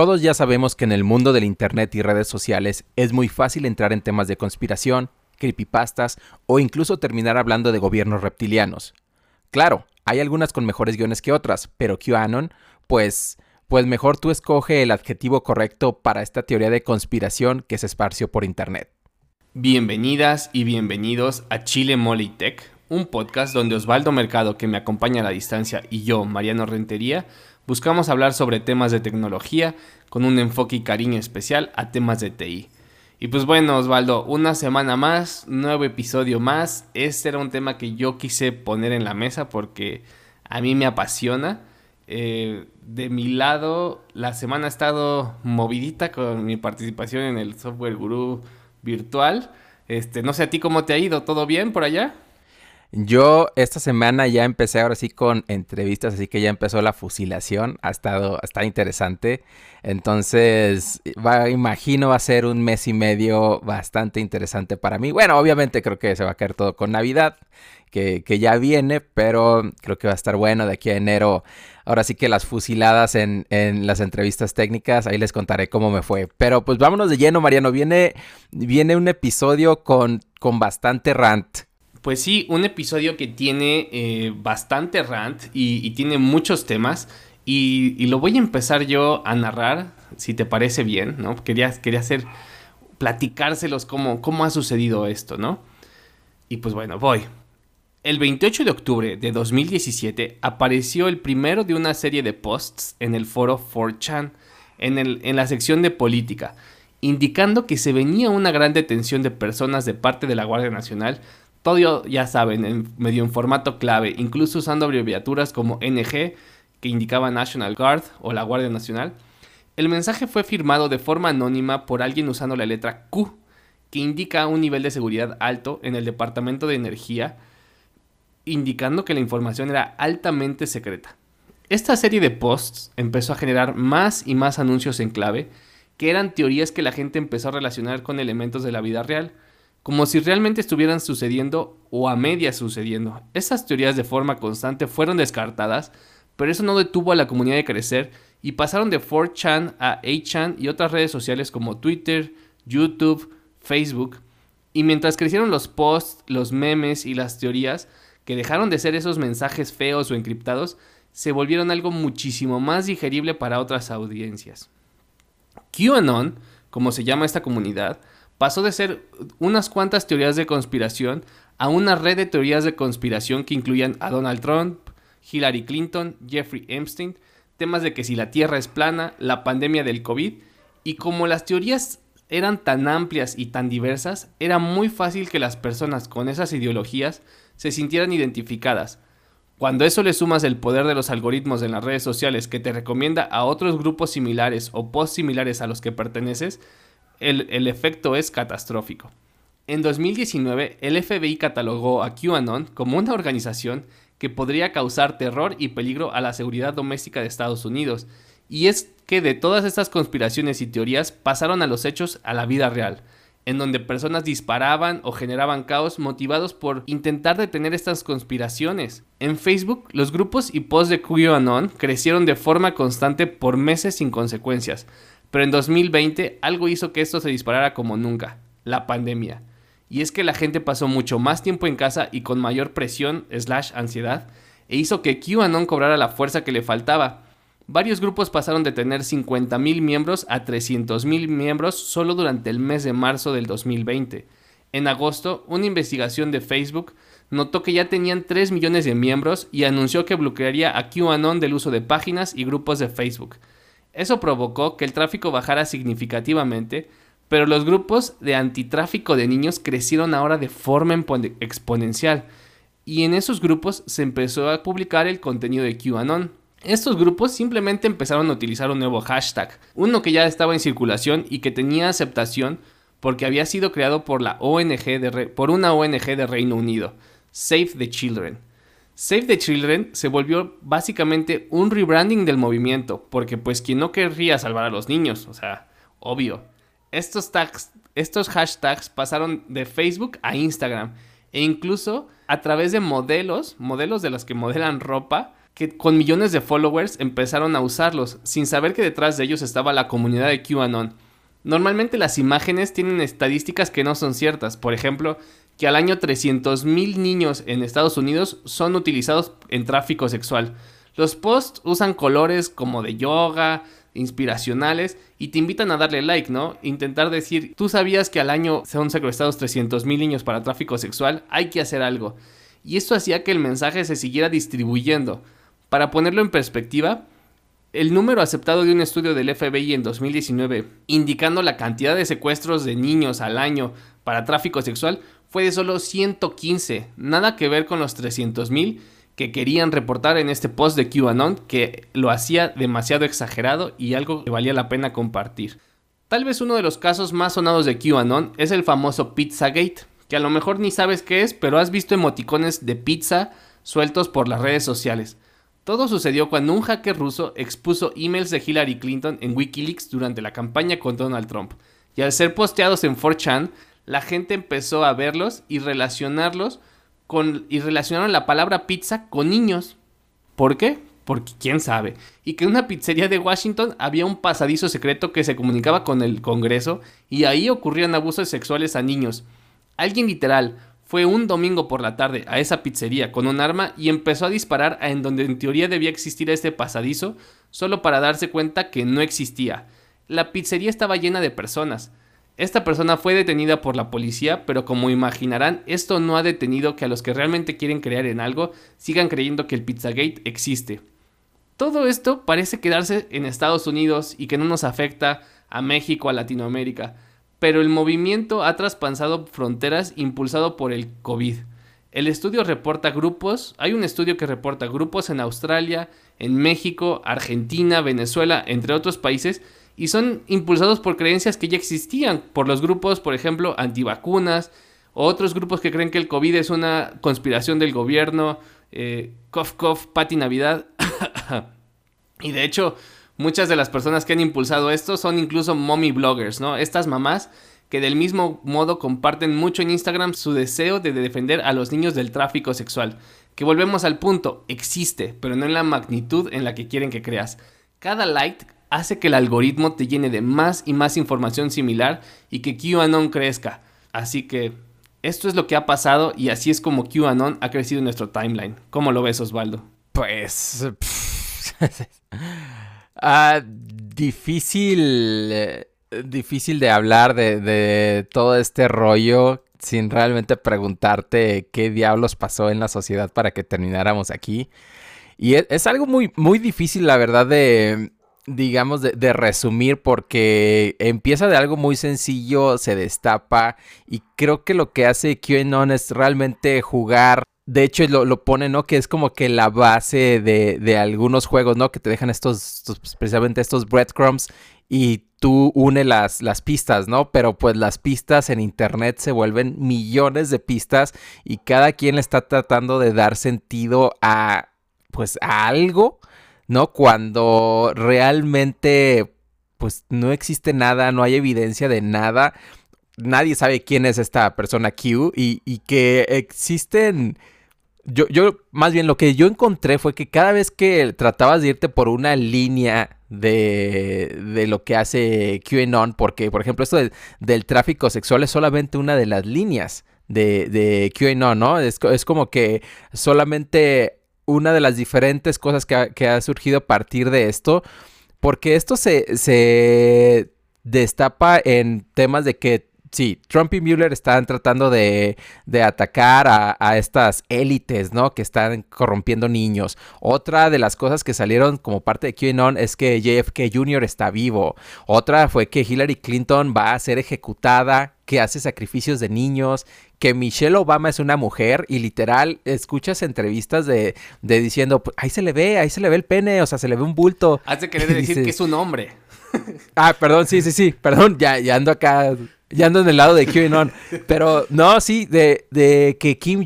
Todos ya sabemos que en el mundo del Internet y redes sociales es muy fácil entrar en temas de conspiración, creepypastas o incluso terminar hablando de gobiernos reptilianos. Claro, hay algunas con mejores guiones que otras, pero QAnon, pues, pues mejor tú escoge el adjetivo correcto para esta teoría de conspiración que se esparció por Internet. Bienvenidas y bienvenidos a Chile Mole Tech, un podcast donde Osvaldo Mercado, que me acompaña a la distancia, y yo, Mariano Rentería, buscamos hablar sobre temas de tecnología con un enfoque y cariño especial a temas de TI. Y pues bueno, Osvaldo, una semana más, nuevo episodio más. Este era un tema que yo quise poner en la mesa porque a mí me apasiona. Eh, de mi lado, la semana ha estado movidita con mi participación en el Software Guru virtual. Este, no sé a ti cómo te ha ido, ¿todo bien por allá? Yo esta semana ya empecé ahora sí con entrevistas, así que ya empezó la fusilación, ha estado, ha interesante. Entonces, imagino va a ser un mes y medio bastante interesante para mí. Bueno, obviamente creo que se va a caer todo con Navidad, que, que ya viene, pero creo que va a estar bueno de aquí a enero. Ahora sí que las fusiladas en, en, las entrevistas técnicas, ahí les contaré cómo me fue. Pero pues vámonos de lleno, Mariano. Viene, viene un episodio con, con bastante rant. Pues sí, un episodio que tiene eh, bastante rant y, tiene muchos temas. Y, lo voy a empezar yo a narrar, si te parece bien, ¿no? Quería, quería hacer, platicárselos cómo, cómo ha sucedido esto, ¿no? Y pues bueno, voy. El 28 de octubre de 2017 apareció el primero de una serie de posts en el foro 4chan, en, el, en la sección de política, indicando que se venía una gran detención de personas de parte de la Guardia Nacional todo ya saben, en, medio en formato clave, incluso usando abreviaturas como NG, que indicaba National Guard o la Guardia Nacional. El mensaje fue firmado de forma anónima por alguien usando la letra Q, que indica un nivel de seguridad alto en el Departamento de Energía, indicando que la información era altamente secreta. Esta serie de posts empezó a generar más y más anuncios en clave, que eran teorías que la gente empezó a relacionar con elementos de la vida real, como si realmente estuvieran sucediendo o a media sucediendo. Esas teorías de forma constante fueron descartadas, pero eso no detuvo a la comunidad de crecer y pasaron de 4chan a 8chan y otras redes sociales como Twitter, YouTube, Facebook. Y mientras crecieron los posts, los memes y las teorías, que dejaron de ser esos mensajes feos o encriptados, se volvieron algo muchísimo más digerible para otras audiencias. QAnon, como se llama esta comunidad, pasó de ser unas cuantas teorías de conspiración a una red de teorías de conspiración que incluían a Donald Trump, Hillary Clinton, Jeffrey Epstein, temas de que si la Tierra es plana, la pandemia del COVID, y como las teorías eran tan amplias y tan diversas, era muy fácil que las personas con esas ideologías se sintieran identificadas. Cuando eso le sumas el poder de los algoritmos en las redes sociales que te recomienda a otros grupos similares o post similares a los que perteneces, el, efecto es catastrófico. En 2019, el FBI catalogó a QAnon como una organización que podría causar terror y peligro a la seguridad doméstica de Estados Unidos. Y es que de todas estas conspiraciones y teorías pasaron a los hechos a la vida real, en donde personas disparaban o generaban caos motivados por intentar detener estas conspiraciones. En Facebook, los grupos y posts de QAnon crecieron de forma constante por meses sin consecuencias, pero en 2020 algo hizo que esto se disparara como nunca, la pandemia. Y es que la gente pasó mucho más tiempo en casa y con mayor presión slash ansiedad, e hizo que QAnon cobrara la fuerza que le faltaba. Varios grupos pasaron de tener 50.000 miembros a 300.000 miembros solo durante el mes de marzo del 2020. En agosto, una investigación de Facebook notó que ya tenían 3 millones de miembros y anunció que bloquearía a QAnon del uso de páginas y grupos de Facebook. Eso provocó que el tráfico bajara significativamente, pero los grupos de antitráfico de niños crecieron ahora de forma exponencial, y en esos grupos se empezó a publicar el contenido de QAnon. Estos grupos simplemente empezaron a utilizar un nuevo hashtag, uno que ya estaba en circulación y que tenía aceptación porque había sido creado por, la ONG de por una ONG de Reino Unido, Save the Children. Save the Children se volvió básicamente un rebranding del movimiento, porque pues quien no querría salvar a los niños, o sea, obvio. Estos tags, estos hashtags pasaron de Facebook a Instagram e incluso a través de modelos, modelos de los que modelan ropa, que con millones de followers empezaron a usarlos, sin saber que detrás de ellos estaba la comunidad de QAnon. Normalmente las imágenes tienen estadísticas que no son ciertas, por ejemplo, que al año 300.000 niños en Estados Unidos son utilizados en tráfico sexual. Los posts usan colores como de yoga, inspiracionales y te invitan a darle like, ¿no? Intentar decir, tú sabías que al año son secuestrados 300.000 niños para tráfico sexual, hay que hacer algo. Y esto hacía que el mensaje se siguiera distribuyendo. Para ponerlo en perspectiva, el número aceptado de un estudio del FBI en 2019, indicando la cantidad de secuestros de niños al año para tráfico sexual, fue de solo 115, nada que ver con los 300.000 que querían reportar en este post de QAnon, que lo hacía demasiado exagerado y algo que valía la pena compartir. Tal vez uno de los casos más sonados de QAnon es el famoso Pizzagate, que a lo mejor ni sabes qué es, pero has visto emoticones de pizza sueltos por las redes sociales. Todo sucedió cuando un hacker ruso expuso emails de Hillary Clinton en Wikileaks durante la campaña contra Donald Trump. Y al ser posteados en 4chan, la gente empezó a verlos y relacionarlos con y relacionaron la palabra pizza con niños. ¿Por qué? Porque quién sabe. Y que en una pizzería de Washington había un pasadizo secreto que se comunicaba con el Congreso y ahí ocurrían abusos sexuales a niños. Alguien literal fue un domingo por la tarde a esa pizzería con un arma y empezó a disparar a en donde en teoría debía existir este pasadizo, solo para darse cuenta que no existía. La pizzería estaba llena de personas. Esta persona fue detenida por la policía, pero como imaginarán, esto no ha detenido que a los que realmente quieren creer en algo sigan creyendo que el Pizzagate existe. Todo esto parece quedarse en Estados Unidos y que no nos afecta a México, a Latinoamérica pero el movimiento ha traspasado fronteras impulsado por el COVID. El estudio reporta grupos, hay un estudio que reporta grupos en Australia, en México, Argentina, Venezuela, entre otros países, y son impulsados por creencias que ya existían, por los grupos, por ejemplo, antivacunas, o otros grupos que creen que el COVID es una conspiración del gobierno, eh, cof cof, pati navidad. y de hecho, Muchas de las personas que han impulsado esto son incluso mommy bloggers, ¿no? Estas mamás que del mismo modo comparten mucho en Instagram su deseo de defender a los niños del tráfico sexual. Que volvemos al punto, existe, pero no en la magnitud en la que quieren que creas. Cada like hace que el algoritmo te llene de más y más información similar y que QAnon crezca. Así que esto es lo que ha pasado y así es como QAnon ha crecido en nuestro timeline. ¿Cómo lo ves, Osvaldo? Pues... Ah, difícil, difícil de hablar de, todo este rollo sin realmente preguntarte qué diablos pasó en la sociedad para que termináramos aquí. Y e, es, algo muy, muy difícil, la verdad, de, digamos, de, de, resumir porque empieza de algo muy sencillo, se destapa y creo que lo que hace QAnon es realmente jugar de hecho, lo, lo pone, ¿no? Que es como que la base de, algunos juegos, ¿no? Que te dejan estos, precisamente estos breadcrumbs y tú une las, las pistas, ¿no? Pero pues las pistas en internet se vuelven millones de pistas y cada quien está tratando de dar sentido a, pues, a algo, ¿no? Cuando realmente, pues, no existe nada, no hay evidencia de nada. Nadie sabe quién es esta persona Q y, y que existen yo, yo, más bien lo que yo encontré fue que cada vez que tratabas de irte por una línea de, de lo que hace QAnon, porque por ejemplo esto del tráfico sexual es solamente una de las líneas de, de QAnon, ¿no? Es, es como que solamente una de las diferentes cosas que ha, surgido a partir de esto, porque esto se, se destapa en temas de que Sí, Trump y Mueller están tratando de, atacar a, estas élites, ¿no? Que están corrompiendo niños. Otra de las cosas que salieron como parte de QAnon es que JFK Jr. está vivo. Otra fue que Hillary Clinton va a ser ejecutada, que hace sacrificios de niños, que Michelle Obama es una mujer y literal escuchas entrevistas de, de diciendo, pues, ahí se le ve, ahí se le ve el pene, o sea, se le ve un bulto. Hace querer decir que es un hombre. ah, perdón, sí, sí, sí, perdón, ya, ya ando acá ya ando en el lado de QAnon. Pero no, sí, de, de que Kim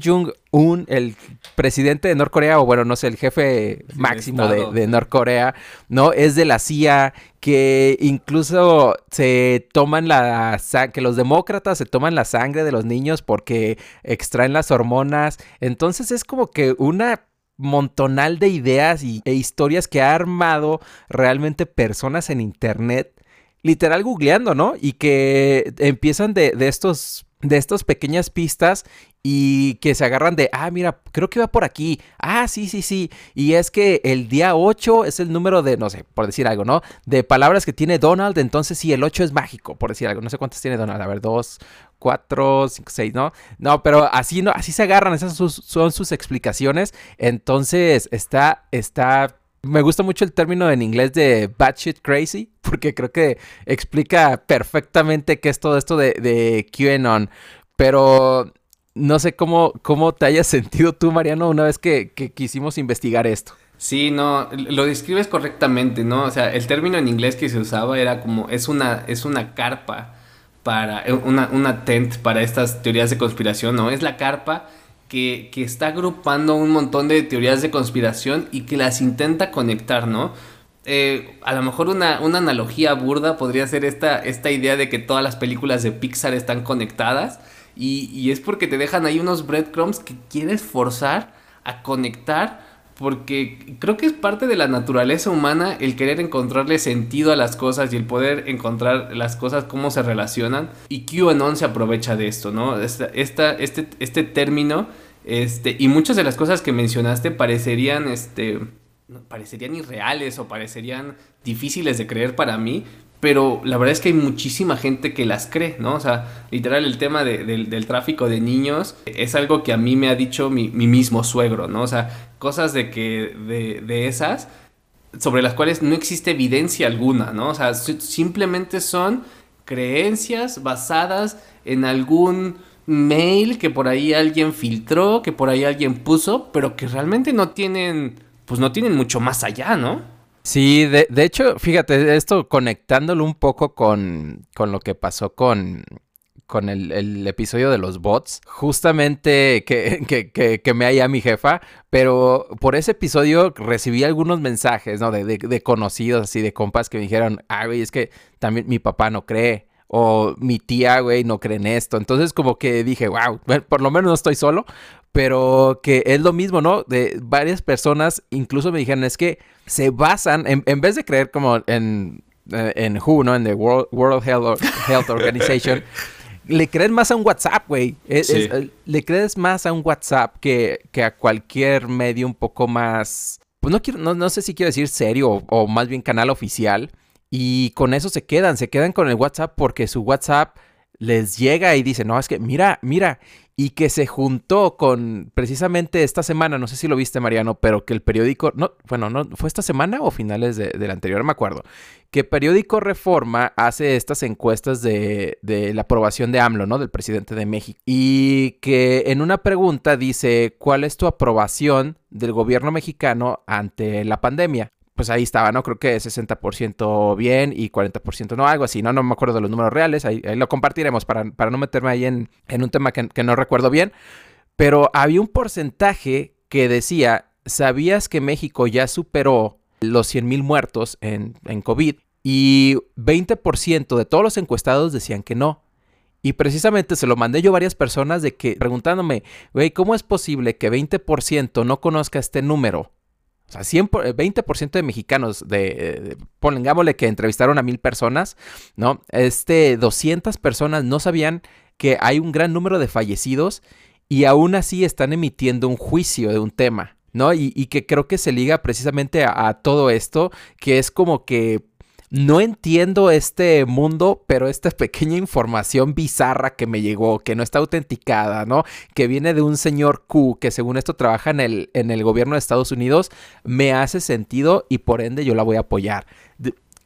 Jong-un, el presidente de Norcorea, o bueno, no sé, el jefe máximo de, de, Norcorea, ¿no? Es de la CIA, que incluso se toman la que los demócratas se toman la sangre de los niños porque extraen las hormonas. Entonces es como que una montonal de ideas y, e historias que ha armado realmente personas en internet, literal googleando, ¿no? Y que empiezan de, de estos de estas pequeñas pistas y que se agarran de, ah, mira, creo que va por aquí. Ah, sí, sí, sí. Y es que el día 8 es el número de, no sé, por decir algo, ¿no? De palabras que tiene Donald, entonces sí, el 8 es mágico, por decir algo. No sé cuántas tiene Donald. A ver, 2, 4, 5, 6, ¿no? No, pero así, no, así se agarran, esas son sus, explicaciones. Entonces, está, está me gusta mucho el término en inglés de batshit crazy, porque creo que explica perfectamente qué es todo esto de, de QAnon. Pero no sé cómo, cómo te hayas sentido tú, Mariano, una vez que, quisimos investigar esto. Sí, no, lo describes correctamente, ¿no? O sea, el término en inglés que se usaba era como, es una, es una carpa para, eh, una, una tent para estas teorías de conspiración, ¿no? Es la carpa que, que está agrupando un montón de teorías de conspiración y que las intenta conectar, ¿no? Eh, a lo mejor una, una, analogía burda podría ser esta, esta idea de que todas las películas de Pixar están conectadas y, es porque te dejan ahí unos breadcrumbs que quieres forzar a conectar porque creo que es parte de la naturaleza humana el querer encontrarle sentido a las cosas y el poder encontrar las cosas cómo se relacionan y QAnon se aprovecha de esto, ¿no? Esta, este, este término este, y muchas de las cosas que mencionaste parecerían, este, parecerían irreales o parecerían difíciles de creer para mí, pero la verdad es que hay muchísima gente que las cree, ¿no? O sea, literal el tema del tráfico de niños es algo que a mí me ha dicho mi, mismo suegro, ¿no? O sea, cosas de que, de, esas, sobre las cuales no existe evidencia alguna, ¿no? O sea, simplemente son creencias basadas en algún mail que por ahí alguien filtró, que por ahí alguien puso, pero que realmente no tienen, pues no tienen mucho más allá, ¿no? Sí, de, de, hecho, fíjate, esto conectándolo un poco con, con lo que pasó con, con el, el, episodio de los bots, justamente que, que, que, me haya mi jefa, pero por ese episodio recibí algunos mensajes, ¿no? De, de, de, conocidos, así, de compas que me dijeron, ah, es que también mi papá no cree, o mi tía, güey, no cree en esto. Entonces como que dije, wow, por lo menos no estoy solo, pero que es lo mismo, ¿no? De varias personas incluso me dijeron, es que se basan, en, vez de creer como en, eh, en WHO, ¿no? En the World, Health, Organization, le crees más a un WhatsApp, güey. le crees más a un WhatsApp que, que, a cualquier medio un poco más, pues no quiero, no, sé si quiero decir serio o, o más bien canal oficial. Y con eso se quedan, se quedan con el WhatsApp porque su WhatsApp les llega y dice, no, es que mira, mira, y que se juntó con precisamente esta semana, no sé si lo viste Mariano, pero que el periódico, no, bueno, no, fue esta semana o finales de, del anterior, no me acuerdo, que periódico Reforma hace estas encuestas de, de, la aprobación de AMLO, ¿no? Del presidente de México. Y que en una pregunta dice, ¿cuál es tu aprobación del gobierno mexicano ante la pandemia? Pues ahí estaba, ¿no? Creo que 60% bien y 40% no, algo así, ¿no? No me acuerdo de los números reales, ahí, lo compartiremos para, para, no meterme ahí en, en un tema que, no recuerdo bien, pero había un porcentaje que decía, ¿sabías que México ya superó los 100 mil muertos en, en COVID? Y 20% de todos los encuestados decían que no. Y precisamente se lo mandé yo a varias personas de que preguntándome, güey, ¿cómo es posible que 20% no conozca este número? O sea, 20% de mexicanos, de, pongámosle que entrevistaron a mil personas, ¿no? Este, 200 personas no sabían que hay un gran número de fallecidos y aún así están emitiendo un juicio de un tema, ¿no? Y, que creo que se liga precisamente a todo esto, que es como que no entiendo este mundo, pero esta pequeña información bizarra que me llegó, que no está autenticada, ¿no? Que viene de un señor Q, que según esto trabaja en el, en el gobierno de Estados Unidos, me hace sentido y por ende yo la voy a apoyar.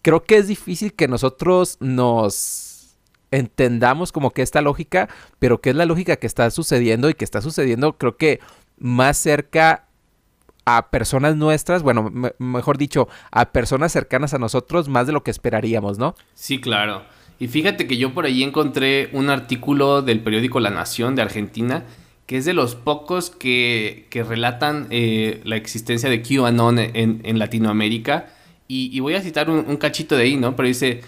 Creo que es difícil que nosotros nos entendamos como que esta lógica, pero que es la lógica que está sucediendo y que está sucediendo creo que más cerca a personas nuestras, bueno, mejor dicho, a personas cercanas a nosotros más de lo que esperaríamos, ¿no? Sí, claro. Y fíjate que yo por ahí encontré un artículo del periódico La Nación de Argentina, que es de los pocos que, que relatan eh, la existencia de QAnon en, en Latinoamérica. Y, voy a citar un, cachito de ahí, ¿no? Pero dice,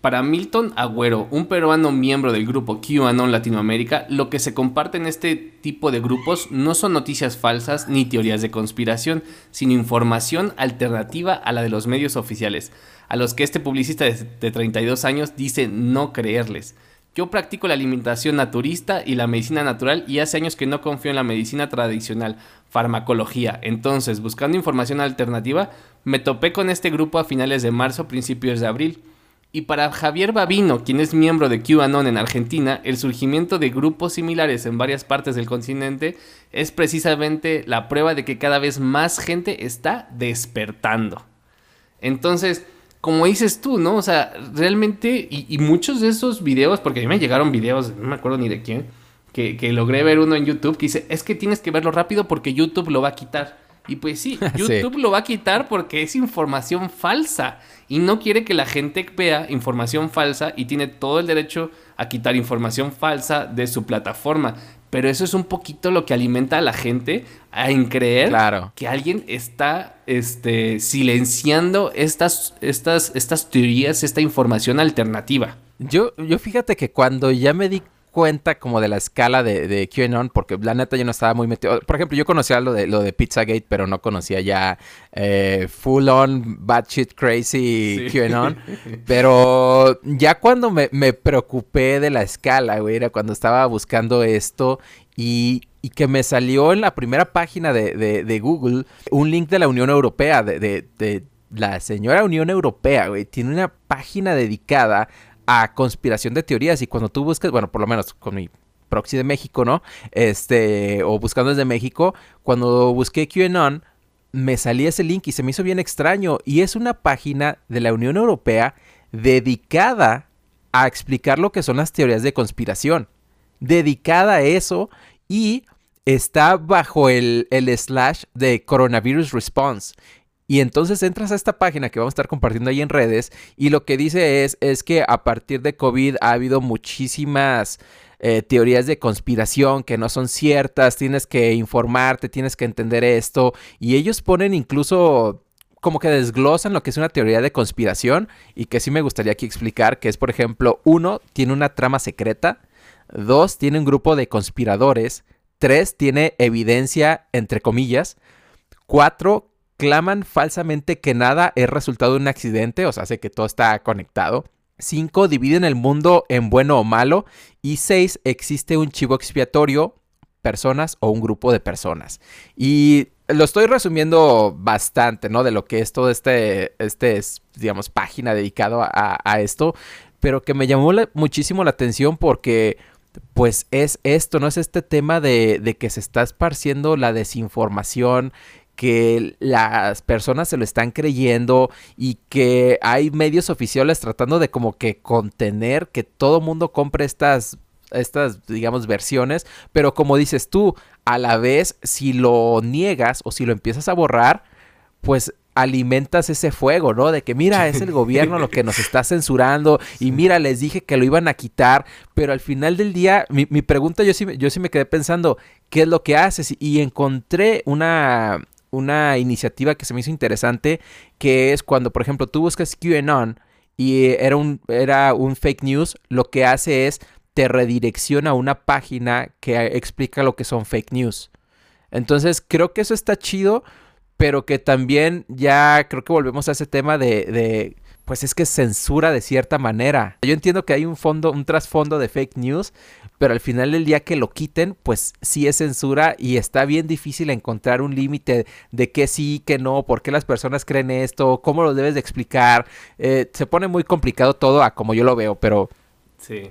para Milton Agüero, un peruano miembro del grupo QAnon Latinoamérica, lo que se comparte en este tipo de grupos no son noticias falsas ni teorías de conspiración, sino información alternativa a la de los medios oficiales, a los que este publicista de, de 32 años dice no creerles. Yo practico la alimentación naturista y la medicina natural y hace años que no confío en la medicina tradicional, farmacología. Entonces, buscando información alternativa, me topé con este grupo a finales de marzo, principios de abril. Y para Javier Babino, quien es miembro de QAnon en Argentina, el surgimiento de grupos similares en varias partes del continente es precisamente la prueba de que cada vez más gente está despertando. Entonces, como dices tú, ¿no? O sea, realmente, y, muchos de esos videos, porque a mí me llegaron videos, no me acuerdo ni de quién, que, logré ver uno en YouTube que dice, es que tienes que verlo rápido porque YouTube lo va a quitar. Y pues sí, YouTube lo va a quitar porque es información falsa y no quiere que la gente vea información falsa y tiene todo el derecho a quitar información falsa de su plataforma. Pero eso es un poquito lo que alimenta a la gente en creer que alguien está este, silenciando estas, estas, estas teorías, esta información alternativa. Yo, yo fíjate que cuando ya me di cuenta como de la escala de, de QAnon, porque la neta yo no estaba muy metido. Por ejemplo, yo conocía lo de lo de Pizzagate, pero no conocía ya eh, full on shit crazy QAnon. Pero ya cuando me, preocupé de la escala, güey, era cuando estaba buscando esto y, que me salió en la primera página de, Google un link de la Unión Europea, de, de la señora Unión Europea, güey, tiene una página dedicada a conspiración de teorías y cuando tú buscas, bueno, por lo menos con mi proxy de México, ¿no? Este, o buscando desde México, cuando busqué QAnon, me salía ese link y se me hizo bien extraño y es una página de la Unión Europea dedicada a explicar lo que son las teorías de conspiración, dedicada a eso y está bajo el, el slash de Coronavirus Response. Y entonces entras a esta página que vamos a estar compartiendo ahí en redes y lo que dice es, es que a partir de COVID ha habido muchísimas eh, teorías de conspiración que no son ciertas, tienes que informarte, tienes que entender esto y ellos ponen incluso como que desglosan lo que es una teoría de conspiración y que sí me gustaría aquí explicar, que es por ejemplo, uno, tiene una trama secreta, dos, tiene un grupo de conspiradores, tres, tiene evidencia entre comillas, cuatro, claman falsamente que nada es resultado de un accidente, o sea, hace que todo está conectado. 5. Dividen el mundo en bueno o malo. Y 6. Existe un chivo expiatorio, personas o un grupo de personas. Y lo estoy resumiendo bastante, ¿no? De lo que es todo este, este digamos, página dedicado a, esto. Pero que me llamó muchísimo la atención porque pues es esto, ¿no? Es este tema de, que se está esparciendo la desinformación, que las personas se lo están creyendo y que hay medios oficiales tratando de como que contener que todo mundo compre estas estas, digamos, versiones, pero como dices tú, a la vez, si lo niegas o si lo empiezas a borrar, pues alimentas ese fuego, ¿no? De que mira, es el gobierno lo que nos está censurando y mira, les dije que lo iban a quitar, pero al final del día, mi, pregunta, yo sí, yo sí me quedé pensando, ¿qué es lo que haces? Y encontré una, una iniciativa que se me hizo interesante, que es cuando, por ejemplo, tú buscas QAnon y era un, era un fake news, lo que hace es te redirecciona a una página que explica lo que son fake news. Entonces, creo que eso está chido, pero que también ya creo que volvemos a ese tema de, de pues es que censura de cierta manera. Yo entiendo que hay un fondo, un trasfondo de fake news, pero al final del día que lo quiten, pues sí es censura y está bien difícil encontrar un límite de qué sí, qué no, por qué las personas creen esto, cómo lo debes de explicar. Eh, se pone muy complicado todo a como yo lo veo, pero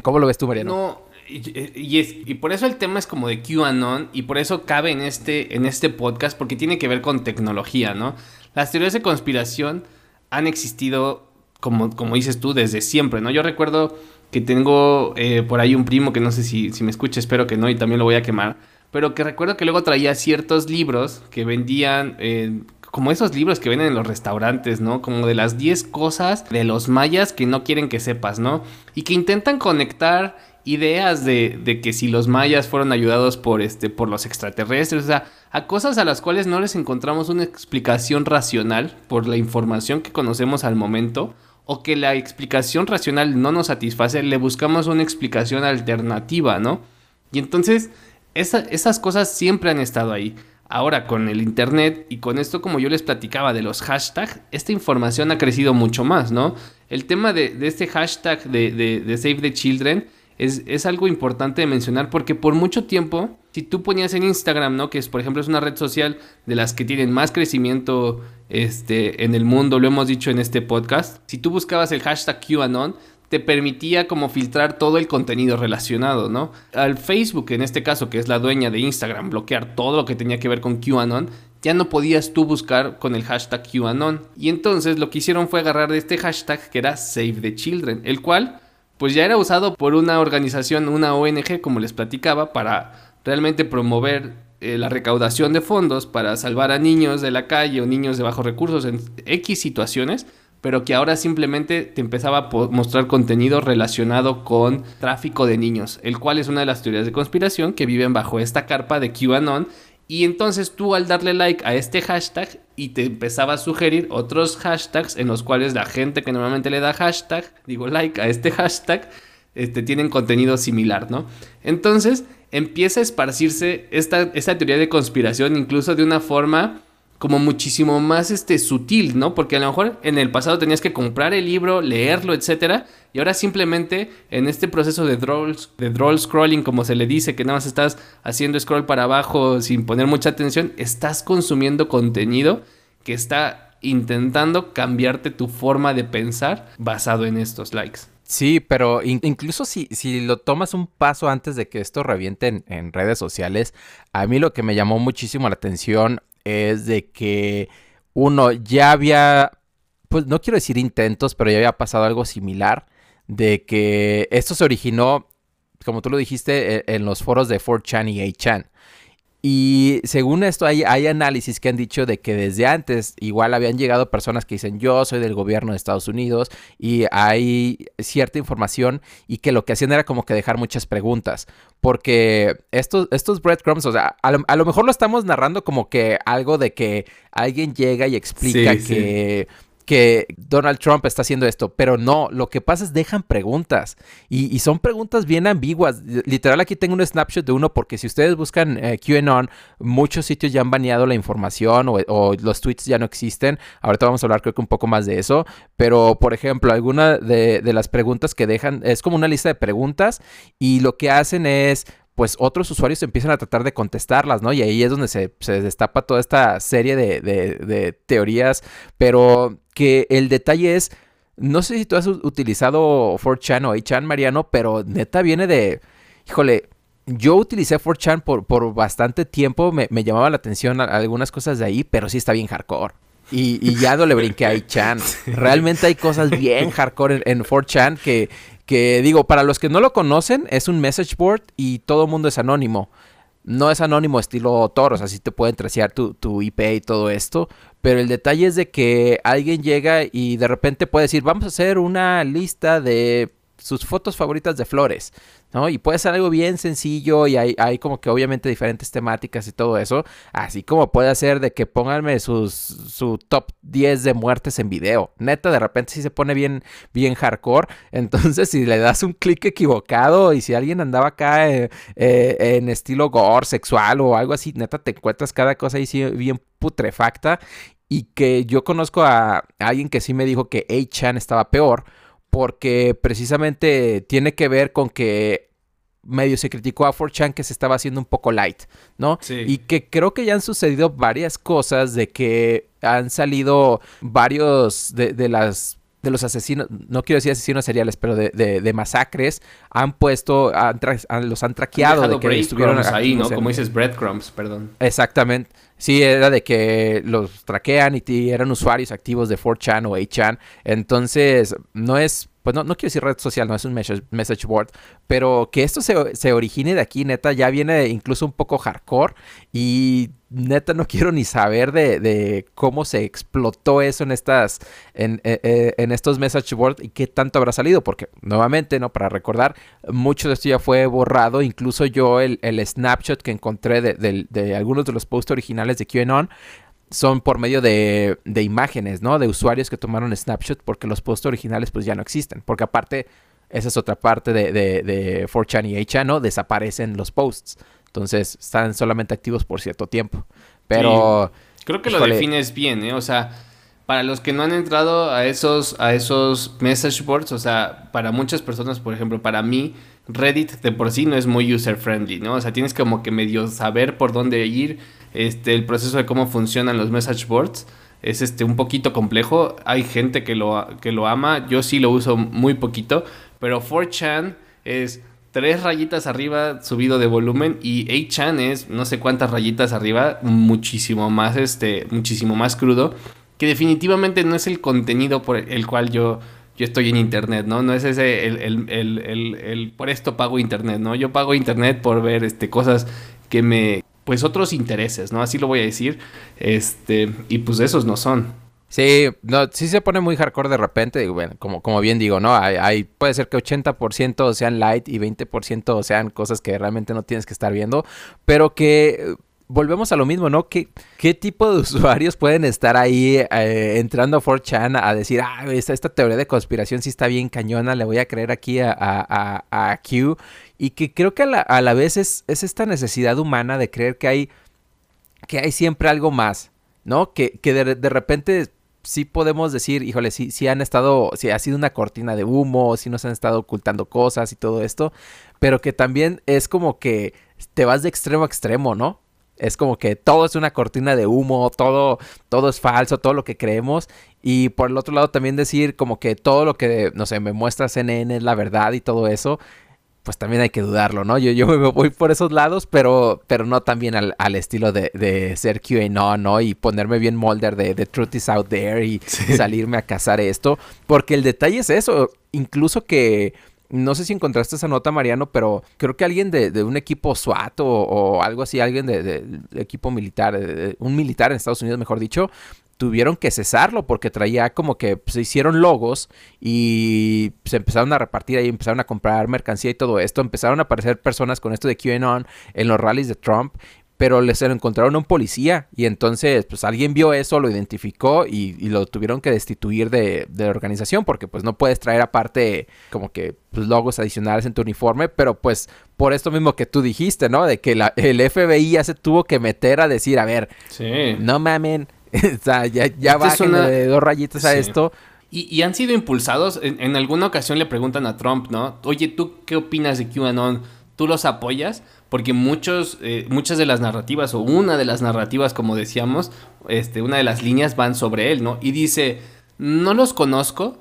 ¿cómo lo ves tú, Mariano? No, y, es, y por eso el tema es como de QAnon y por eso cabe en este, en este podcast porque tiene que ver con tecnología, ¿no? Las teorías de conspiración han existido, como, como dices tú, desde siempre, ¿no? Yo recuerdo que tengo eh, por ahí un primo que no sé si, si me escucha, espero que no, y también lo voy a quemar, pero que recuerdo que luego traía ciertos libros que vendían, eh, como esos libros que venden en los restaurantes, ¿no? Como de las 10 cosas de los mayas que no quieren que sepas, ¿no? Y que intentan conectar ideas de, de, que si los mayas fueron ayudados por, este, por los extraterrestres, o sea, a cosas a las cuales no les encontramos una explicación racional por la información que conocemos al momento o que la explicación racional no nos satisface, le buscamos una explicación alternativa, ¿no? Y entonces esas cosas siempre han estado ahí. Ahora con el Internet y con esto como yo les platicaba de los hashtags, esta información ha crecido mucho más, ¿no? El tema de, este hashtag de, Save the Children es, es, algo importante de mencionar porque por mucho tiempo, si tú ponías en Instagram, ¿no? Que es, por ejemplo, es una red social de las que tienen más crecimiento este, en el mundo, lo hemos dicho en este podcast, si tú buscabas el hashtag QAnon, te permitía como filtrar todo el contenido relacionado, ¿no? Al Facebook, en este caso, que es la dueña de Instagram, bloquear todo lo que tenía que ver con QAnon, ya no podías tú buscar con el hashtag QAnon. Y entonces lo que hicieron fue agarrar de este hashtag que era Save the Children, el cual pues ya era usado por una organización, una ONG, como les platicaba, para realmente promover eh, la recaudación de fondos para salvar a niños de la calle o niños de bajos recursos en X situaciones pero que ahora simplemente te empezaba a mostrar contenido relacionado con tráfico de niños, el cual es una de las teorías de conspiración que viven bajo esta carpa de QAnon. Y entonces tú al darle like a este hashtag y te empezaba a sugerir otros hashtags en los cuales la gente que normalmente le da hashtag, digo like a este hashtag, este, tienen contenido similar, ¿no? Entonces empieza a esparcirse esta, teoría de conspiración incluso de una forma como muchísimo más este sutil, ¿no? Porque a lo mejor en el pasado tenías que comprar el libro, leerlo, etcétera, y ahora simplemente en este proceso de droll, de droll scrolling, como se le dice, que nada más estás haciendo scroll para abajo sin poner mucha atención, estás consumiendo contenido que está intentando cambiarte tu forma de pensar basado en estos likes. Sí, pero incluso si, si lo tomas un paso antes de que esto reviente en, redes sociales, a mí lo que me llamó muchísimo la atención es de que uno ya había, pues no quiero decir intentos, pero ya había pasado algo similar, de que esto se originó, como tú lo dijiste, e, en los foros de 4chan y 8chan. Y según esto hay, hay, análisis que han dicho de que desde antes igual habían llegado personas que dicen yo soy del gobierno de Estados Unidos y hay cierta información y que lo que hacían era como que dejar muchas preguntas. Porque estos, estos breadcrumbs, o sea, a lo, mejor lo estamos narrando como que algo de que alguien llega y explica que que Donald Trump está haciendo esto, pero no, lo que pasa es dejan preguntas y, son preguntas bien ambiguas. Literal aquí tengo un snapshot de uno porque si ustedes buscan eh, QAnon, muchos sitios ya han baneado la información o, los tweets ya no existen. Ahorita vamos a hablar creo que un poco más de eso, pero por ejemplo, alguna de, de las preguntas que dejan es como una lista de preguntas y lo que hacen es pues otros usuarios empiezan a tratar de contestarlas, ¿no? Y ahí es donde se, destapa toda esta serie de, de, teorías, pero que el detalle es, no sé si tú has utilizado 4chan o 8chan, Mariano, pero neta viene de, híjole, yo utilicé 4chan por, por bastante tiempo, me, me llamaba la atención algunas cosas de ahí, pero sí está bien hardcore. Y, y ya no le brinqué a 8chan. Realmente hay cosas bien hardcore en, en 4chan que, que digo, para los que no lo conocen, es un message board y todo mundo es anónimo. No es anónimo estilo Toros, así te pueden tracear tu, tu IP y todo esto. Pero el detalle es de que alguien llega y de repente puede decir, vamos a hacer una lista de sus fotos favoritas de flores. Y puede ser algo bien sencillo y hay, como que obviamente diferentes temáticas y todo eso, así como puede ser de que pónganme sus, su top 10 de muertes en video. Neta, de repente si se pone bien, bien hardcore, entonces si le das un clic equivocado y si alguien andaba acá eh, eh, en estilo gore, sexual o algo así, neta te encuentras cada cosa ahí bien putrefacta. Y que yo conozco a alguien que sí me dijo que A-Chan estaba peor porque precisamente tiene que ver con que medio se criticó a 4chan que se estaba haciendo un poco light, ¿no? Sí. Y que creo que ya han sucedido varias cosas de que han salido varios de, las de los asesinos, no quiero decir asesinos seriales, pero de, de, masacres, han puesto, los han traqueado. de que estuvieron ahí, ¿no? Como dices, breadcrumbs, perdón. Exactamente. Sí, era de que los traquean y eran usuarios activos de 4chan o 8chan. Entonces, no es, pues no, no quiero decir red social, no es un message, board, pero que esto se, se origine de aquí, neta, ya viene incluso un poco hardcore y neta no quiero ni saber de, cómo se explotó eso en estas en, eh, eh, en, estos message boards y qué tanto habrá salido porque nuevamente no para recordar mucho de esto ya fue borrado incluso yo el, el snapshot que encontré de, de, algunos de los posts originales de QAnon son por medio de, de, imágenes, ¿no? De usuarios que tomaron snapshot porque los posts originales pues ya no existen. Porque aparte, esa es otra parte de, de, de 4chan y 8chan, ¿no? Desaparecen los posts. Entonces, están solamente activos por cierto tiempo. Pero... Creo que lo defines bien, ¿eh? O sea, para los que no han entrado a esos, a esos message boards, o sea, para muchas personas, por ejemplo, para mí, Reddit de por sí no es muy user friendly, ¿no? O sea, tienes como que medio saber por dónde ir, este, el proceso de cómo funcionan los message boards es este un poquito complejo. Hay gente que lo, que lo ama, yo sí lo uso muy poquito, pero 4chan es tres rayitas arriba subido de volumen y 8chan es no sé cuántas rayitas arriba, muchísimo más este, muchísimo más crudo, que definitivamente no es el contenido por el cual yo yo estoy en internet, ¿no? No es ese el, el, el, el, por esto pago internet, ¿no? Yo pago internet por ver este cosas que me pues otros intereses, ¿no? Así lo voy a decir. Este, y pues esos no son. Sí, no, sí se pone muy hardcore de repente, bueno, como, como bien digo, ¿no? Hay, puede ser que 80% sean light y 20% sean cosas que realmente no tienes que estar viendo, pero que volvemos a lo mismo, ¿no? ¿Qué, qué tipo de usuarios pueden estar ahí eh, entrando a 4chan a decir, ah, esta, teoría de conspiración sí está bien cañona, le voy a creer aquí a, a, a, Q? Y que creo que a la, a la vez es, es, esta necesidad humana de creer que hay, que hay siempre algo más, ¿no? Que, que de, de repente sí podemos decir, híjole, sí, sí han estado, sí ha sido una cortina de humo, sí nos han estado ocultando cosas y todo esto, pero que también es como que te vas de extremo a extremo, ¿no? Es como que todo es una cortina de humo, todo, todo es falso, todo lo que creemos. Y por el otro lado también decir como que todo lo que, no sé, me muestra CNN es la verdad y todo eso pues también hay que dudarlo, ¿no? Yo, yo me voy por esos lados, pero, pero no también al, al estilo de, de ser QAnon, ¿no? Y ponerme bien molder de, The Truth is Out There y salirme a cazar esto. Porque el detalle es eso, incluso que... No sé si encontraste esa nota, Mariano, pero creo que alguien de, de un equipo SWAT o, algo así, alguien de, de equipo militar, un militar en Estados Unidos, mejor dicho, tuvieron que cesarlo porque traía como que se hicieron logos y se empezaron a repartir ahí, empezaron a comprar mercancía y todo esto. Empezaron a aparecer personas con esto de QAnon en los rallies de Trump, pero les encontraron a un policía y entonces pues alguien vio eso, lo identificó y, lo tuvieron que destituir de, de, la organización porque pues no puedes traer aparte como que pues, logos adicionales en tu uniforme, pero pues por esto mismo que tú dijiste, ¿no? De que la, el FBI ya se tuvo que meter a decir, a ver, no mamen o sea, ya, ya de dos rayitas a esto. Y, han sido impulsados. En, alguna ocasión le preguntan a Trump, ¿no? Oye, ¿tú qué opinas de QAnon? ¿Tú los apoyas? Porque muchos, eh, muchas de las narrativas, o una de las narrativas, como decíamos, este, una de las líneas van sobre él, ¿no? Y dice, no los conozco,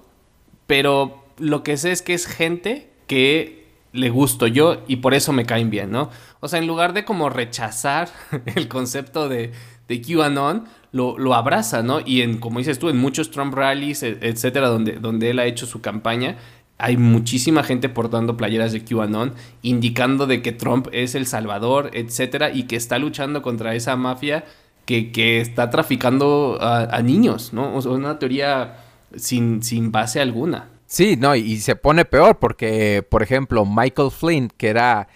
pero lo que sé es que es gente que le gusto yo y por eso me caen bien, ¿no? O sea, en lugar de como rechazar el concepto de, de QAnon, lo, lo, abraza, ¿no? Y en, como dices tú, en muchos Trump rallies, e, etcétera, donde, donde él ha hecho su campaña, hay muchísima gente portando playeras de QAnon, indicando de que Trump es el salvador, etcétera, y que está luchando contra esa mafia que, que está traficando a, niños, ¿no? O sea, una teoría sin, sin base alguna. Sí, no, y se pone peor porque, por ejemplo, Michael Flynn, que era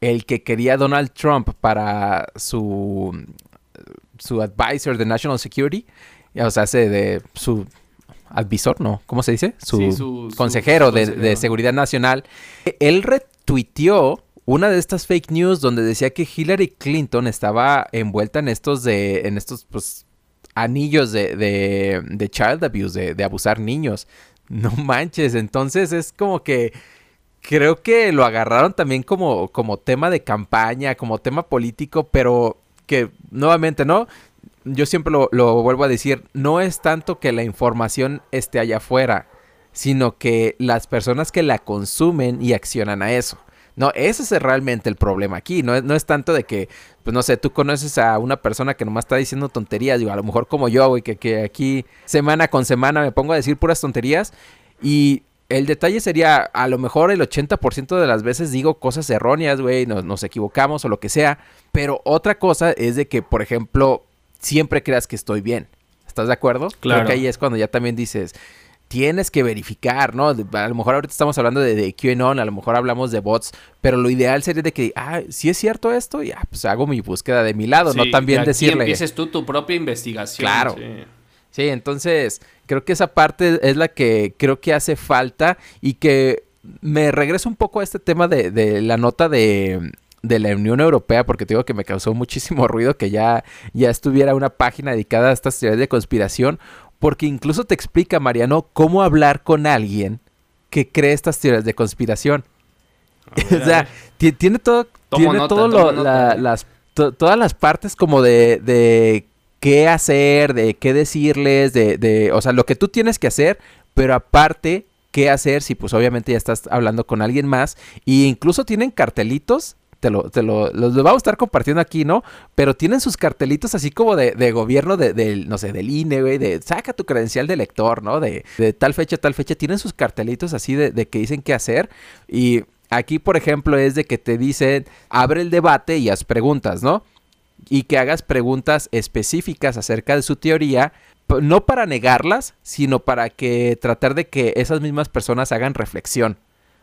el que quería Donald Trump para su su advisor de National Security, o sea, de su advisor, ¿no? ¿Cómo se dice? Su, consejero, de, Seguridad Nacional. Él retuiteó una de estas fake news donde decía que Hillary Clinton estaba envuelta en estos de, en estos, pues, anillos de, de, de child abuse, de, de abusar niños. No manches, entonces es como que creo que lo agarraron también como, como tema de campaña, como tema político, pero que nuevamente, ¿no? Yo siempre lo, vuelvo a decir, no es tanto que la información esté allá afuera, sino que las personas que la consumen y accionan a eso. No, ese es realmente el problema aquí. No es, no es tanto de que, pues no sé, tú conoces a una persona que nomás está diciendo tonterías. Digo, a lo mejor como yo, güey, que, que aquí semana con semana me pongo a decir puras tonterías. Y el detalle sería, a lo mejor el 80% de las veces digo cosas erróneas, güey, nos, nos, equivocamos o lo que sea. Pero otra cosa es de que, por ejemplo, siempre creas que estoy bien. ¿Estás de acuerdo? Claro. Creo que ahí es cuando ya también dices, tienes que verificar, ¿no? A lo mejor ahorita estamos hablando de, de QAnon, a lo mejor hablamos de bots, pero lo ideal sería de que, ah, si es cierto esto, ya, pues hago mi búsqueda de mi lado, no también decirle. empieces tú tu propia investigación. Claro. Sí. entonces creo que esa parte es la que creo que hace falta y que me regreso un poco a este tema de, de la nota de, de la Unión Europea, porque te digo que me causó muchísimo ruido que ya, ya estuviera una página dedicada a estas teorías de conspiración, porque incluso te explica, Mariano, cómo hablar con alguien que cree estas teorías de conspiración. o sea, tiene todo, tiene todo las, todas las partes como de, de qué hacer, de qué decirles, de, de, o sea, lo que tú tienes que hacer, pero aparte, qué hacer si pues obviamente ya estás hablando con alguien más. Y incluso tienen cartelitos te lo, te lo, vamos a estar compartiendo aquí, ¿no? Pero tienen sus cartelitos así como de, de gobierno de, no sé, del INE, güey, de saca tu credencial de lector, ¿no? De, de tal fecha, tal fecha. Tienen sus cartelitos así de, de que dicen qué hacer. Y aquí, por ejemplo, es de que te dicen, abre el debate y haz preguntas, ¿no? Y que hagas preguntas específicas acerca de su teoría no para negarlas, sino para que tratar de que esas mismas personas hagan reflexión.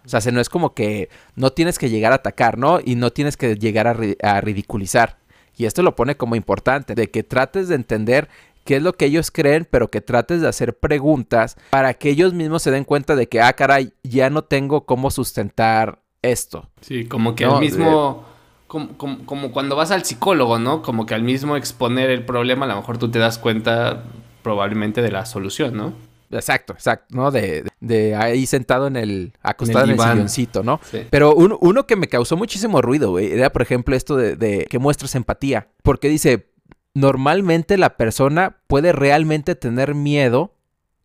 O sea, no es como que no tienes que llegar a atacar, ¿no? Y no tienes que llegar a, ridiculizar. Y esto lo pone como importante, de que trates de entender qué es lo que ellos creen, pero que trates de hacer preguntas para que ellos mismos se den cuenta de que, ah, caray, ya no tengo cómo sustentar esto. Sí, como que al mismo... Como, como, cuando vas al psicólogo, ¿no? Como que al mismo exponer el problema, a lo mejor tú te das cuenta probablemente de la solución, ¿no? Exacto, exacto, ¿no? De, de ahí sentado en el, acostado en el, silloncito, ¿no? Pero uno que me causó muchísimo ruido, güey, era por ejemplo esto de, de que muestras empatía. Porque dice, normalmente la persona puede realmente tener miedo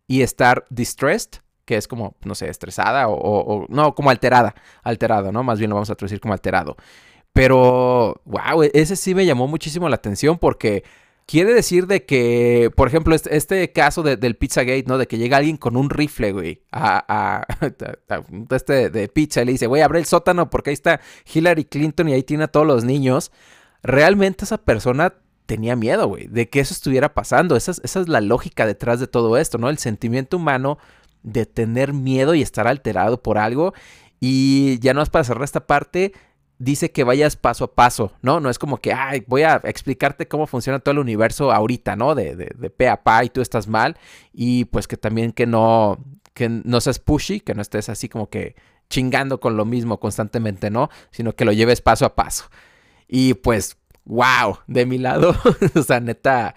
y estar distressed, que es como, no sé, estresada o, o, no, como alterada, alterado, ¿no? Más bien lo vamos a traducir como alterado. Pero, wow, ese sí me llamó muchísimo la atención porque Quiere decir de que, por ejemplo, este, este caso de, del Pizzagate, ¿no? De que llega alguien con un rifle, güey, a, este de pizza y le dice, güey, abre el sótano porque ahí está Hillary Clinton y ahí tiene a todos los niños. Realmente esa persona tenía miedo, güey, de que eso estuviera pasando. Esa esa es la lógica detrás de todo esto, ¿no? El sentimiento humano de tener miedo y estar alterado por algo. Y ya no es para cerrar esta parte, dice que vayas paso a paso, ¿no? No es como que, ay, voy a explicarte cómo funciona todo el universo ahorita, ¿no? De, de, de pe a pa y tú estás mal. Y pues que también que no, que no seas pushy, que no estés así como que chingando con lo mismo constantemente, ¿no? Sino que lo lleves paso a paso. Y pues, wow, de mi lado, o sea, neta,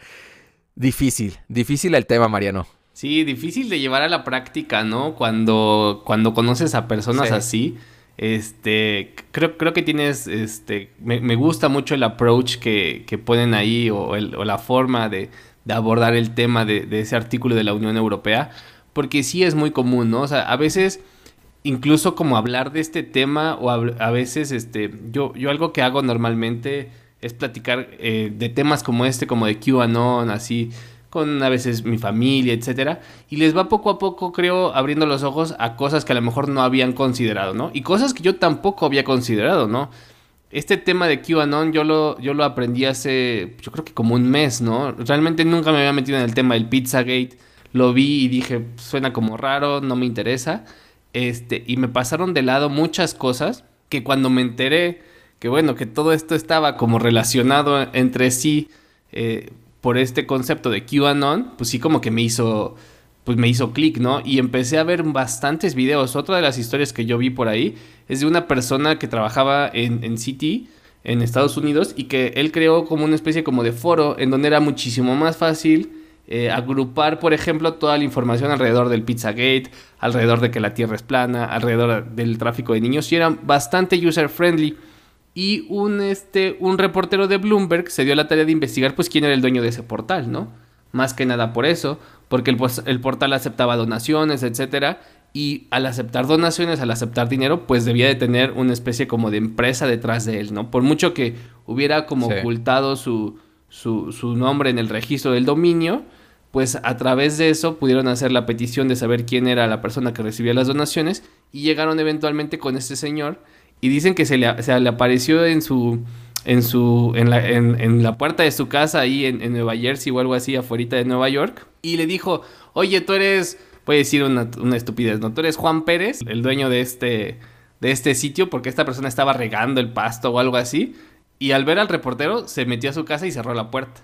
difícil, difícil el tema, Mariano. Sí, difícil de llevar a la práctica, ¿no? Cuando, cuando conoces a personas así este, creo, creo que tienes, este, me, gusta mucho el approach que, que ponen ahí o, la forma de, abordar el tema de, ese artículo de la Unión Europea, porque sí es muy común, ¿no? O sea, a veces incluso como hablar de este tema o a, veces, este, yo, yo algo que hago normalmente es platicar eh, de temas como este, como de QAnon, así, con a veces mi familia, etcétera, y les va poco a poco, creo, abriendo los ojos a cosas que a lo mejor no habían considerado, ¿no? Y cosas que yo tampoco había considerado, ¿no? Este tema de QAnon yo lo, yo lo aprendí hace, yo creo que como un mes, ¿no? Realmente nunca me había metido en el tema del Pizzagate, lo vi y dije, suena como raro, no me interesa, este, y me pasaron de lado muchas cosas que cuando me enteré que bueno, que todo esto estaba como relacionado entre sí, eh, por este concepto de QAnon, pues sí como que me hizo, pues me hizo clic, ¿no? Y empecé a ver bastantes videos. Otra de las historias que yo vi por ahí es de una persona que trabajaba en, en City, en Estados Unidos, y que él creó como una especie como de foro en donde era muchísimo más fácil eh, agrupar, por ejemplo, toda la información alrededor del Pizzagate, alrededor de que la Tierra es plana, alrededor del tráfico de niños, y era bastante user friendly y un, este, un reportero de Bloomberg se dio la tarea de investigar pues quién era el dueño de ese portal, ¿no? Más que nada por eso, porque el, pues, el portal aceptaba donaciones, etcétera, y al aceptar donaciones, al aceptar dinero, pues debía de tener una especie como de empresa detrás de él, ¿no? Por mucho que hubiera como ocultado su, su, su nombre en el registro del dominio, pues a través de eso pudieron hacer la petición de saber quién era la persona que recibía las donaciones y llegaron eventualmente con este señor y dicen que se le, apareció en su en su en la, en, la puerta de su casa ahí en, Nueva Jersey o algo así afuera de Nueva York y le dijo oye tú eres voy a decir una, una estupidez, ¿no? Tú eres Juan Pérez, el dueño de este, de este sitio, porque esta persona estaba regando el pasto o algo así, y al ver al reportero se metió a su casa y cerró la puerta.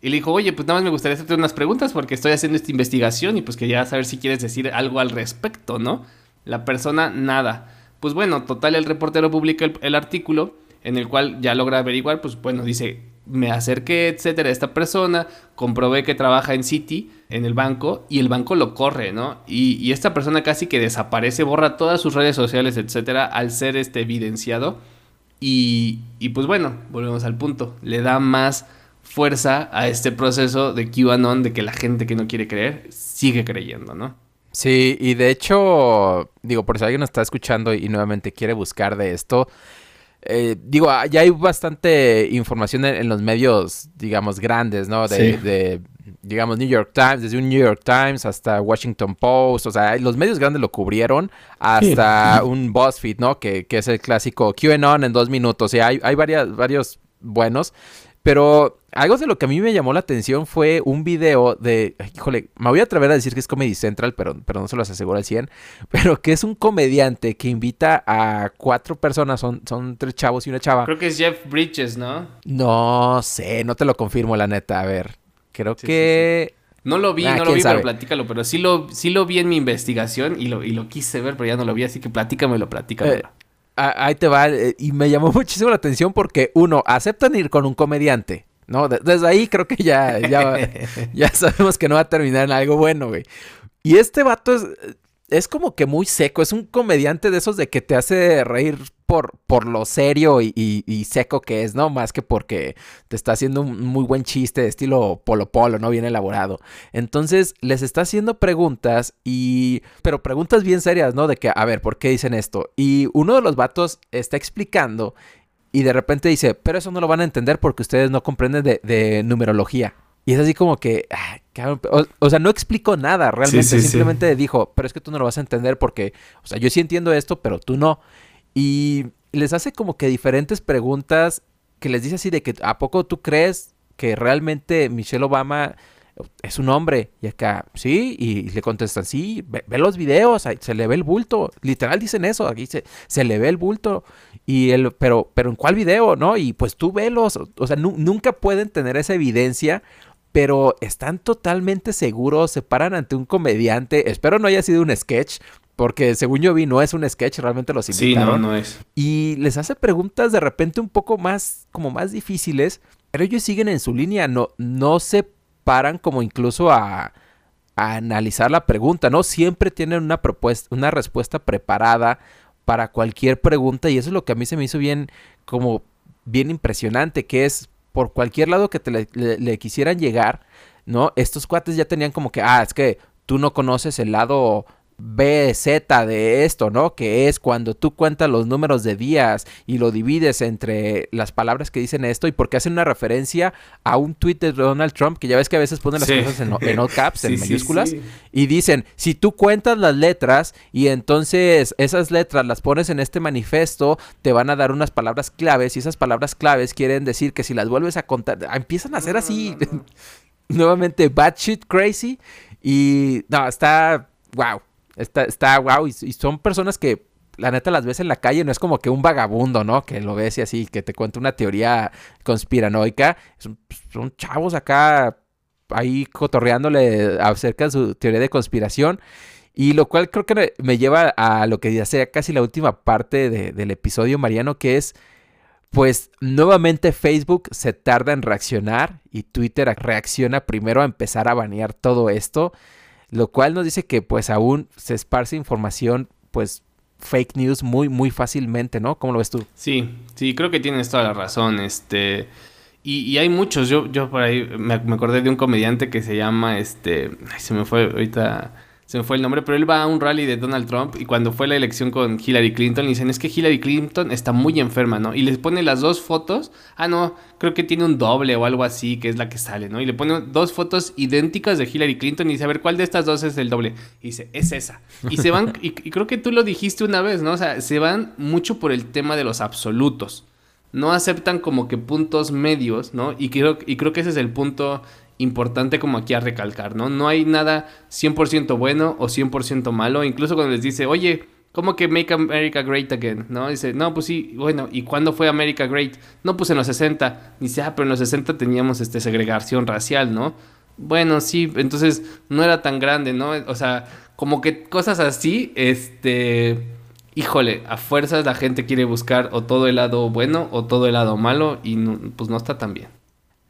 Y le dijo, oye, pues nada más me gustaría hacerte unas preguntas porque estoy haciendo esta investigación y pues quería saber si quieres decir algo al respecto, ¿no? La persona, nada. Pues bueno, total, el reportero publica el, artículo en el cual ya logra averiguar, pues bueno, dice, me acerqué, etcétera, a esta persona, comprobé que trabaja en Citi, en el banco, y el banco lo corre, ¿no? Y, esta persona casi que desaparece, borra todas sus redes sociales, etcétera, al ser este evidenciado. Y, y pues bueno, volvemos al punto, le da más fuerza a este proceso de QAnon de que la gente que no quiere creer sigue creyendo, ¿no? Sí, y de hecho, digo, por si alguien nos está escuchando y nuevamente quiere buscar de esto, eh, digo, ah, ya hay bastante información en, los medios, digamos, grandes, ¿no? De, de, digamos, New York Times, desde un New York Times hasta Washington Post, o sea, los medios grandes lo cubrieron, hasta un BuzzFeed, ¿no? Que, que, es el clásico QAnon en dos minutos, o sea, hay, hay varias, varios buenos. Pero algo de lo que a mí me llamó la atención fue un video de, híjole, me voy a atrever a decir que es Comedy Central, pero, pero no se los aseguro al 100, pero que es un comediante que invita a cuatro personas, son, son tres chavos y una chava. Creo que es Jeff Bridges, ¿no? No sé, no te lo confirmo la neta, a ver, creo que... No lo vi, ah, no lo vi, pero platícalo. Pero sí lo, sí lo vi en mi investigación y lo, y lo quise ver, pero ya no lo vi, así que platícamelo, platícamelo. Eh, ahí te va. Eh, y me llamó muchísimo la atención porque, uno, aceptan ir con un comediante. ¿No? Desde ahí creo que ya, ya, ya sabemos que no va a terminar en algo bueno, güey. Y este vato es, es como que muy seco. Es un comediante de esos de que te hace reír por, por lo serio y, seco que es, ¿no? Más que porque te está haciendo un muy buen chiste de estilo polo polo, ¿no? Bien elaborado. Entonces, les está haciendo preguntas y... Pero preguntas bien serias, ¿no? De que, a ver, ¿por qué dicen esto? Y uno de los vatos está explicando y de repente dice, pero eso no lo van a entender porque ustedes no comprenden de, numerología. Y es así como que, ah, o, sea, no explicó nada realmente, simplemente dijo, pero es que tú no lo vas a entender porque, o sea, yo sí entiendo esto, pero tú no. Y les hace como que diferentes preguntas que les dice así de que, ¿a poco tú crees que realmente Michelle Obama es un hombre? Y acá, sí, y le contestan, sí, ve, los videos, se le ve el bulto. Literal dicen eso, aquí se, se le ve el bulto. Y el, pero, pero ¿en cuál video? ¿No? Y pues tú velos. O sea, nunca pueden tener esa evidencia pero están totalmente seguros, se paran ante un comediante. Espero no haya sido un sketch, porque según yo vi, no es un sketch, realmente los invitaron. Sí, no, no es. Y les hace preguntas de repente un poco más, como más difíciles, pero ellos siguen en su línea, no, no se paran como incluso a, a analizar la pregunta, ¿no? Siempre tienen una propuesta, una respuesta preparada para cualquier pregunta y eso es lo que a mí se me hizo bien, como bien impresionante, que es por cualquier lado que te le quisieran llegar, ¿no? Estos cuates ya tenían como que, ah, es que tú no conoces el lado BZ de esto, ¿no? Que es cuando tú cuentas los números de días y lo divides entre las palabras que dicen esto y porque hacen una referencia a un tweet de Donald Trump, que ya ves que a veces ponen las cosas en, en all caps, en mayúsculas, y dicen, si tú cuentas las letras y entonces esas letras las pones en este manifiesto, te van a dar unas palabras claves y esas palabras claves quieren decir que si las vuelves a contar, empiezan a ser así, nuevamente, bad shit crazy y no, está, wow. Está, está wow. Y, son personas que la neta las ves en la calle, no es como que un vagabundo, ¿no? Que lo ves y así, que te cuenta una teoría conspiranoica. Son, son chavos acá ahí cotorreándole acerca de su teoría de conspiración. Y lo cual creo que me lleva a lo que ya sea casi la última parte del episodio, Mariano, que es, pues nuevamente Facebook se tarda en reaccionar y Twitter reacciona primero a empezar a banear todo esto lo cual nos dice que pues aún se esparce información pues fake news muy muy fácilmente, ¿no? ¿Cómo lo ves tú? Sí, sí, creo que tienes toda la razón, este... Y, hay muchos, yo, yo por ahí me, me, acordé de un comediante que se llama, este, ay, se me fue ahorita, se me fue el nombre, pero él va a un rally de Donald Trump y cuando fue la elección con Hillary Clinton le dicen, es que Hillary Clinton está muy enferma, ¿no? Y les pone las dos fotos, ah, no, creo que tiene un doble o algo así, que es la que sale, ¿no? Y le pone dos fotos idénticas de Hillary Clinton y dice, a ver, ¿cuál de estas dos es el doble? Y dice, es esa. Y se van, y, creo que tú lo dijiste una vez, ¿no? O sea, se van mucho por el tema de los absolutos no aceptan como que puntos medios, ¿no? Y creo, y creo que ese es el punto importante como aquí a recalcar, ¿no? No hay nada 100% bueno o 100% malo, incluso cuando les dice, oye, ¿cómo que Make America Great Again? ¿No? Dice, no, pues sí, bueno, ¿y cuándo fue America Great? No, pues en los 60. Dice, ah, pero en los 60 teníamos este, segregación racial, ¿no? Bueno, sí, entonces no era tan grande, ¿no? O sea, como que cosas así, este, híjole, a fuerzas la gente quiere buscar o todo el lado bueno o todo el lado malo y pues no está tan bien.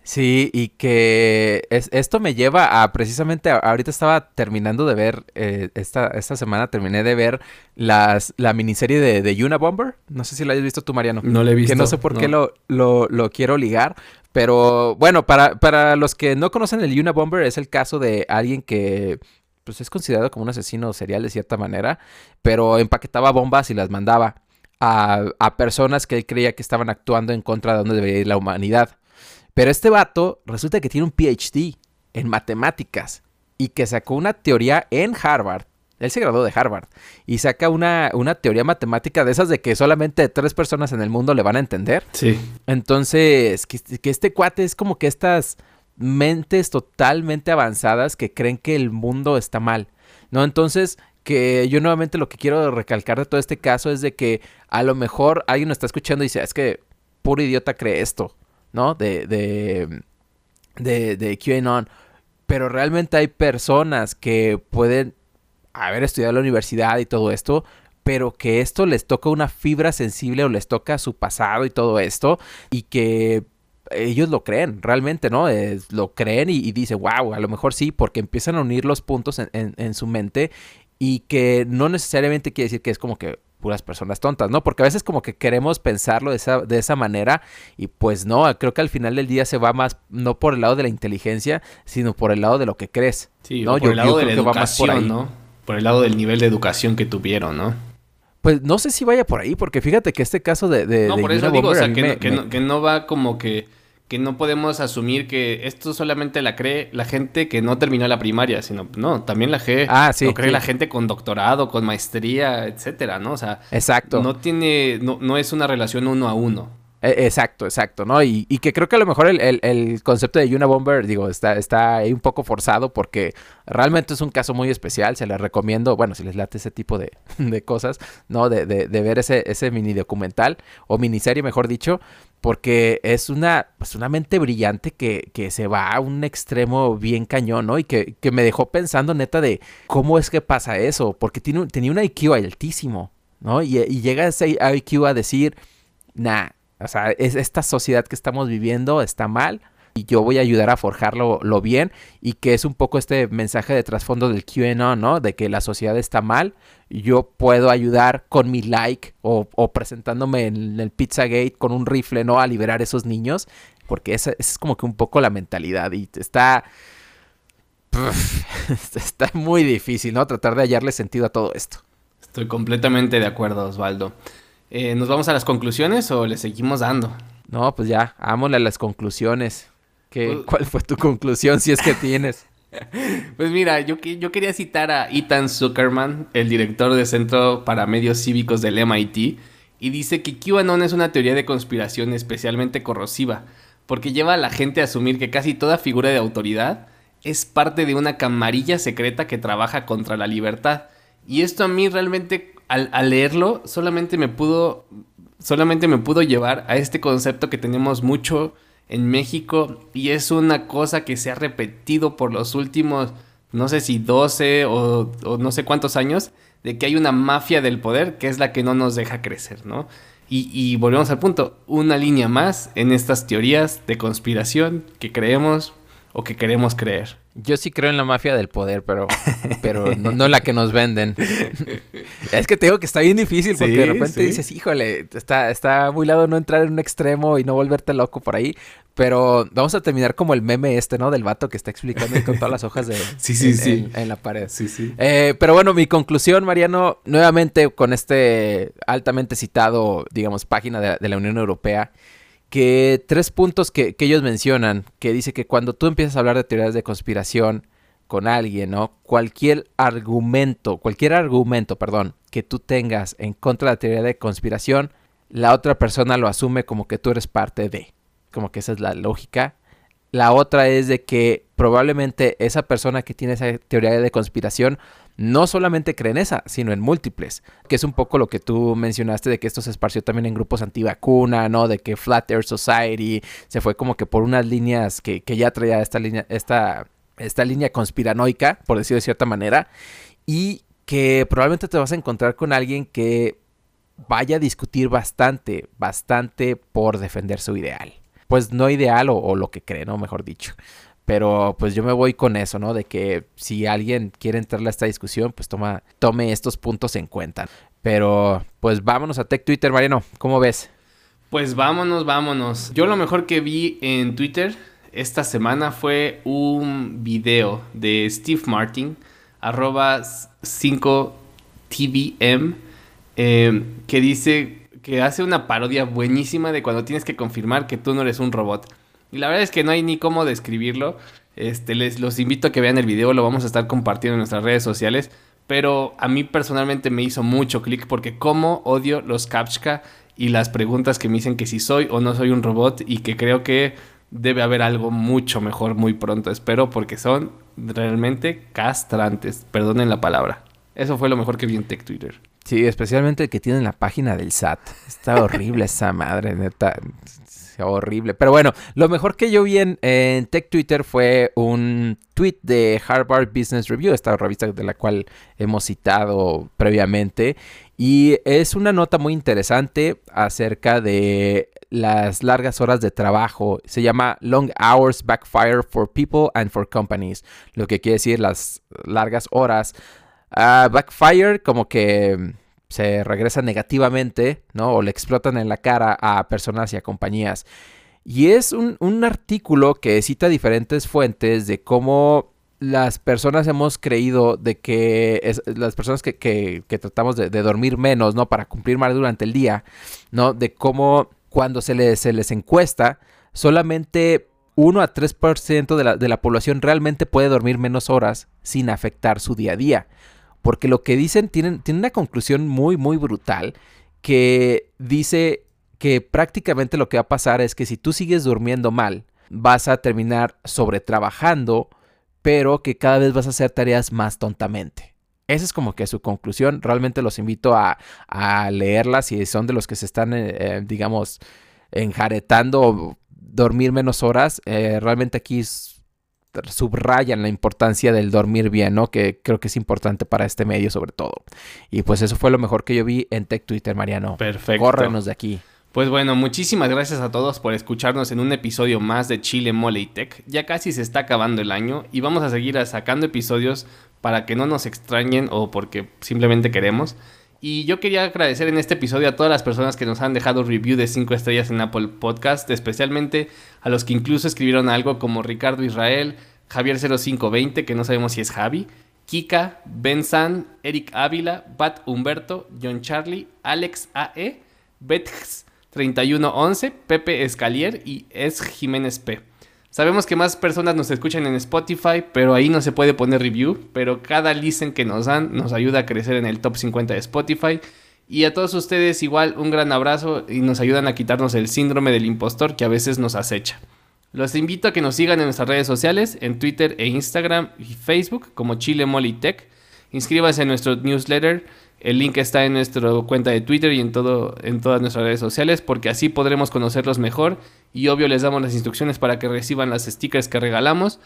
Sí, y que esto me lleva a precisamente, ahorita estaba terminando de ver, eh, esta, esta semana terminé de ver las, la miniserie de, de Unabomber. No sé si la hayas visto tú, Mariano. No la he visto. Que no sé por qué lo, lo, lo, quiero ligar. Pero bueno, para, para los que no conocen el Unabomber, es el caso de alguien que pues es considerado como un asesino serial de cierta manera, pero empaquetaba bombas y las mandaba a, a personas que él creía que estaban actuando en contra de donde debería ir la humanidad. Pero este vato resulta que tiene un PhD en matemáticas y que sacó una teoría en Harvard. Él se graduó de Harvard y saca una, una teoría matemática de esas de que solamente tres personas en el mundo le van a entender. Sí. Entonces, que, que este cuate es como que estas mentes totalmente avanzadas que creen que el mundo está mal. ¿No? Entonces, que yo nuevamente lo que quiero recalcar de todo este caso es de que a lo mejor alguien nos está escuchando y dice, es que puro idiota cree esto. ¿No? De, de, de, de QAnon. Pero realmente hay personas que pueden haber estudiado en la universidad y todo esto, pero que esto les toca una fibra sensible o les toca su pasado y todo esto, y que ellos lo creen, realmente, ¿no? lo creen y, dicen, wow, a lo mejor sí, porque empiezan a unir los puntos en, en, su mente y que no necesariamente quiere decir que es como que puras personas tontas, ¿no? Porque a veces como que queremos pensarlo de esa, de esa manera y pues no, creo que al final del día se va más, no por el lado de la inteligencia, sino por el lado de lo que crees. Sí, ¿no? por el lado de la educación, ¿no? Por el lado del nivel de educación que tuvieron, ¿no? Pues no sé si vaya por ahí, porque fíjate que este caso de... no, por eso digo, o sea, que no va como que que no podemos asumir que esto solamente la cree la gente que no terminó la primaria, sino, no, también la cree, ah, sí, lo cree la gente con doctorado, con maestría, etcétera, ¿no? O sea, exacto. no tiene, no, no es una relación uno a uno. E, exacto, exacto, ¿no? Y, que creo que a lo mejor el, concepto de Yuna Bomber, digo, está, está ahí un poco forzado porque realmente es un caso muy especial. Se les recomiendo, bueno, si les late ese tipo de, cosas, ¿no? De, de, ver ese, ese mini documental o miniserie, mejor dicho, porque es una, pues una mente brillante que, que, se va a un extremo bien cañón, ¿no? Y que, que, me dejó pensando, neta, de cómo es que pasa eso, porque tiene, tenía un IQ altísimo, ¿no? Y, y llega ese IQ a decir, nah o sea, es, esta sociedad que estamos viviendo está mal y yo voy a ayudar a forjarlo lo bien y que es un poco este mensaje de trasfondo del QAnon, ¿no? De que la sociedad está mal, yo puedo ayudar con mi like o, presentándome en el Pizzagate con un rifle, ¿no? A liberar a esos niños, porque esa, es como que un poco la mentalidad y está... está muy difícil, ¿no? Tratar de hallarle sentido a todo esto. Estoy completamente de acuerdo, Osvaldo. Eh, ¿Nos vamos a las conclusiones o le seguimos dando? No, pues ya, vámonos a las conclusiones. ¿Qué, pues ¿Cuál fue tu conclusión si es que tienes? pues mira, yo, yo quería citar a Ethan Zuckerman, el director del Centro para Medios Cívicos del MIT, y dice que QAnon es una teoría de conspiración especialmente corrosiva, porque lleva a la gente a asumir que casi toda figura de autoridad es parte de una camarilla secreta que trabaja contra la libertad. Y esto a mí realmente al, leerlo solamente me pudo solamente me pudo llevar a este concepto que tenemos mucho en México y es una cosa que se ha repetido por los últimos no sé si 12 o, no sé cuántos años de que hay una mafia del poder que es la que no nos deja crecer, ¿no? Y, y volvemos al punto, una línea más en estas teorías de conspiración que creemos o que queremos creer. Yo sí creo en la mafia del poder, pero, pero no, la que nos venden. es que te digo que está bien difícil porque de repente dices, híjole, está, está muy lado no entrar en un extremo y no volverte loco por ahí. Pero vamos a terminar como el meme este, ¿no? Del vato que está explicando con todas las hojas de sí, sí, sí. En, la pared. Sí, sí. Eh, pero bueno, mi conclusión, Mariano, nuevamente con este altamente citado, digamos, página de, de la Unión Europea que tres puntos que, ellos mencionan, que dice que cuando tú empiezas a hablar de teorías de conspiración con alguien, ¿no? Cualquier argumento, cualquier argumento, perdón, que tú tengas en contra de la teoría de conspiración, la otra persona lo asume como que tú eres parte de. Como que esa es la lógica. La otra es de que probablemente esa persona que tiene esa teoría de conspiración no solamente cree en esa, sino en múltiples, que es un poco lo que tú mencionaste de que esto se esparció también en grupos antivacuna, ¿no? De que Flat Earth Society se fue como que por unas líneas que, que ya traía esta línea, esta, esta línea conspiranoica, por decirlo de cierta manera, y que probablemente te vas a encontrar con alguien que vaya a discutir bastante, bastante por defender su ideal. Pues no ideal o, lo que cree, ¿no? Mejor dicho. Pero pues yo me voy con eso, ¿no? De que si alguien quiere entrarle a esta discusión, pues toma, tome estos puntos en cuenta. Pero pues vámonos a Tech Twitter, Mariano. ¿Cómo ves? Pues vámonos, vámonos. Yo lo mejor que vi en Twitter esta semana fue un video de Steve Martin, arroba 5tvm, eh, que dice que hace una parodia buenísima de cuando tienes que confirmar que tú no eres un robot. Y la verdad es que no hay ni cómo describirlo. Este, les los invito a que vean el video, lo vamos a estar compartiendo en nuestras redes sociales. Pero a mí personalmente me hizo mucho clic porque como odio los captcha y las preguntas que me dicen que si soy o no soy un robot y que creo que debe haber algo mucho mejor muy pronto, espero, porque son realmente castrantes, perdonen la palabra. Eso fue lo mejor que vi en Tech Twitter. Sí, especialmente el que tiene la página del SAT. Está horrible esa madre, neta horrible. Pero bueno, lo mejor que yo vi en, Tech Twitter fue un tweet de Harvard Business Review, esta revista de la cual hemos citado previamente. Y es una nota muy interesante acerca de las largas horas de trabajo. Se llama Long Hours Backfire for People and for Companies. Lo que quiere decir las largas horas. Uh, backfire como que se regresa negativamente, ¿no? O le explotan en la cara a personas y a compañías. Y es un, artículo que cita diferentes fuentes de cómo las personas hemos creído de que las personas que, tratamos de, dormir menos, ¿no? Para cumplir más durante el día, ¿no? De cómo cuando se les, se les encuesta, solamente 1 a 3% de la, de la población realmente puede dormir menos horas sin afectar su día a día porque lo que dicen tienen, una conclusión muy, muy brutal que dice que prácticamente lo que va a pasar es que si tú sigues durmiendo mal, vas a terminar sobretrabajando, pero que cada vez vas a hacer tareas más tontamente. Esa es como que su conclusión. Realmente los invito a, a leerla si son de los que se están, eh, eh, digamos, enjaretando dormir menos horas. Eh, realmente aquí es subrayan la importancia del dormir bien, ¿no? Que creo que es importante para este medio sobre todo. Y pues eso fue lo mejor que yo vi en Tech Twitter, Mariano. Perfecto. Córrenos de aquí. Pues bueno, muchísimas gracias a todos por escucharnos en un episodio más de Chile Mole y Tech. Ya casi se está acabando el año y vamos a seguir sacando episodios para que no nos extrañen o porque simplemente queremos. Y yo quería agradecer en este episodio a todas las personas que nos han dejado review de 5 estrellas en Apple Podcast, especialmente a los que incluso escribieron algo como Ricardo Israel, Javier0520, que no sabemos si es Javi, Kika, Ben San, Eric Ávila, Bat Humberto, John Charlie, Alex AE, Betx 3111, Pepe Escalier y Es Jiménez P. Sabemos que más personas nos escuchan en Spotify, pero ahí no se puede poner review, pero cada listen que nos dan nos ayuda a crecer en el top 50 de Spotify. Y a todos ustedes igual un gran abrazo y nos ayudan a quitarnos el síndrome del impostor que a veces nos acecha. Los invito a que nos sigan en nuestras redes sociales, en Twitter e Instagram y Facebook como Chile Tech. Inscríbanse en nuestro newsletter. El link está en nuestra cuenta de Twitter y en, todo, en todas nuestras redes sociales porque así podremos conocerlos mejor y obvio les damos las instrucciones para que reciban las stickers que regalamos.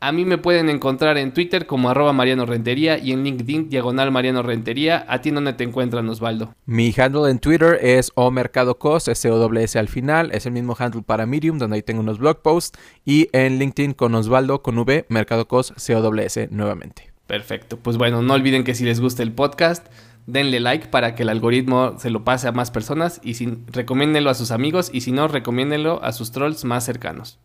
A mí me pueden encontrar en Twitter como arroba Mariano Rentería y en LinkedIn diagonal Mariano Rentería. ¿A ti dónde te encuentran, Osvaldo? Mi handle en Twitter es o Mercado Cos, S O S al final. Es el mismo handle para Medium, donde ahí tengo unos blog posts. Y en LinkedIn con Osvaldo con V, Mercado Cos, C O S nuevamente. Perfecto. Pues bueno, no olviden que si les gusta el podcast, denle like para que el algoritmo se lo pase a más personas y si, recomiéndenlo a sus amigos y si no, recomiéndenlo a sus trolls más cercanos.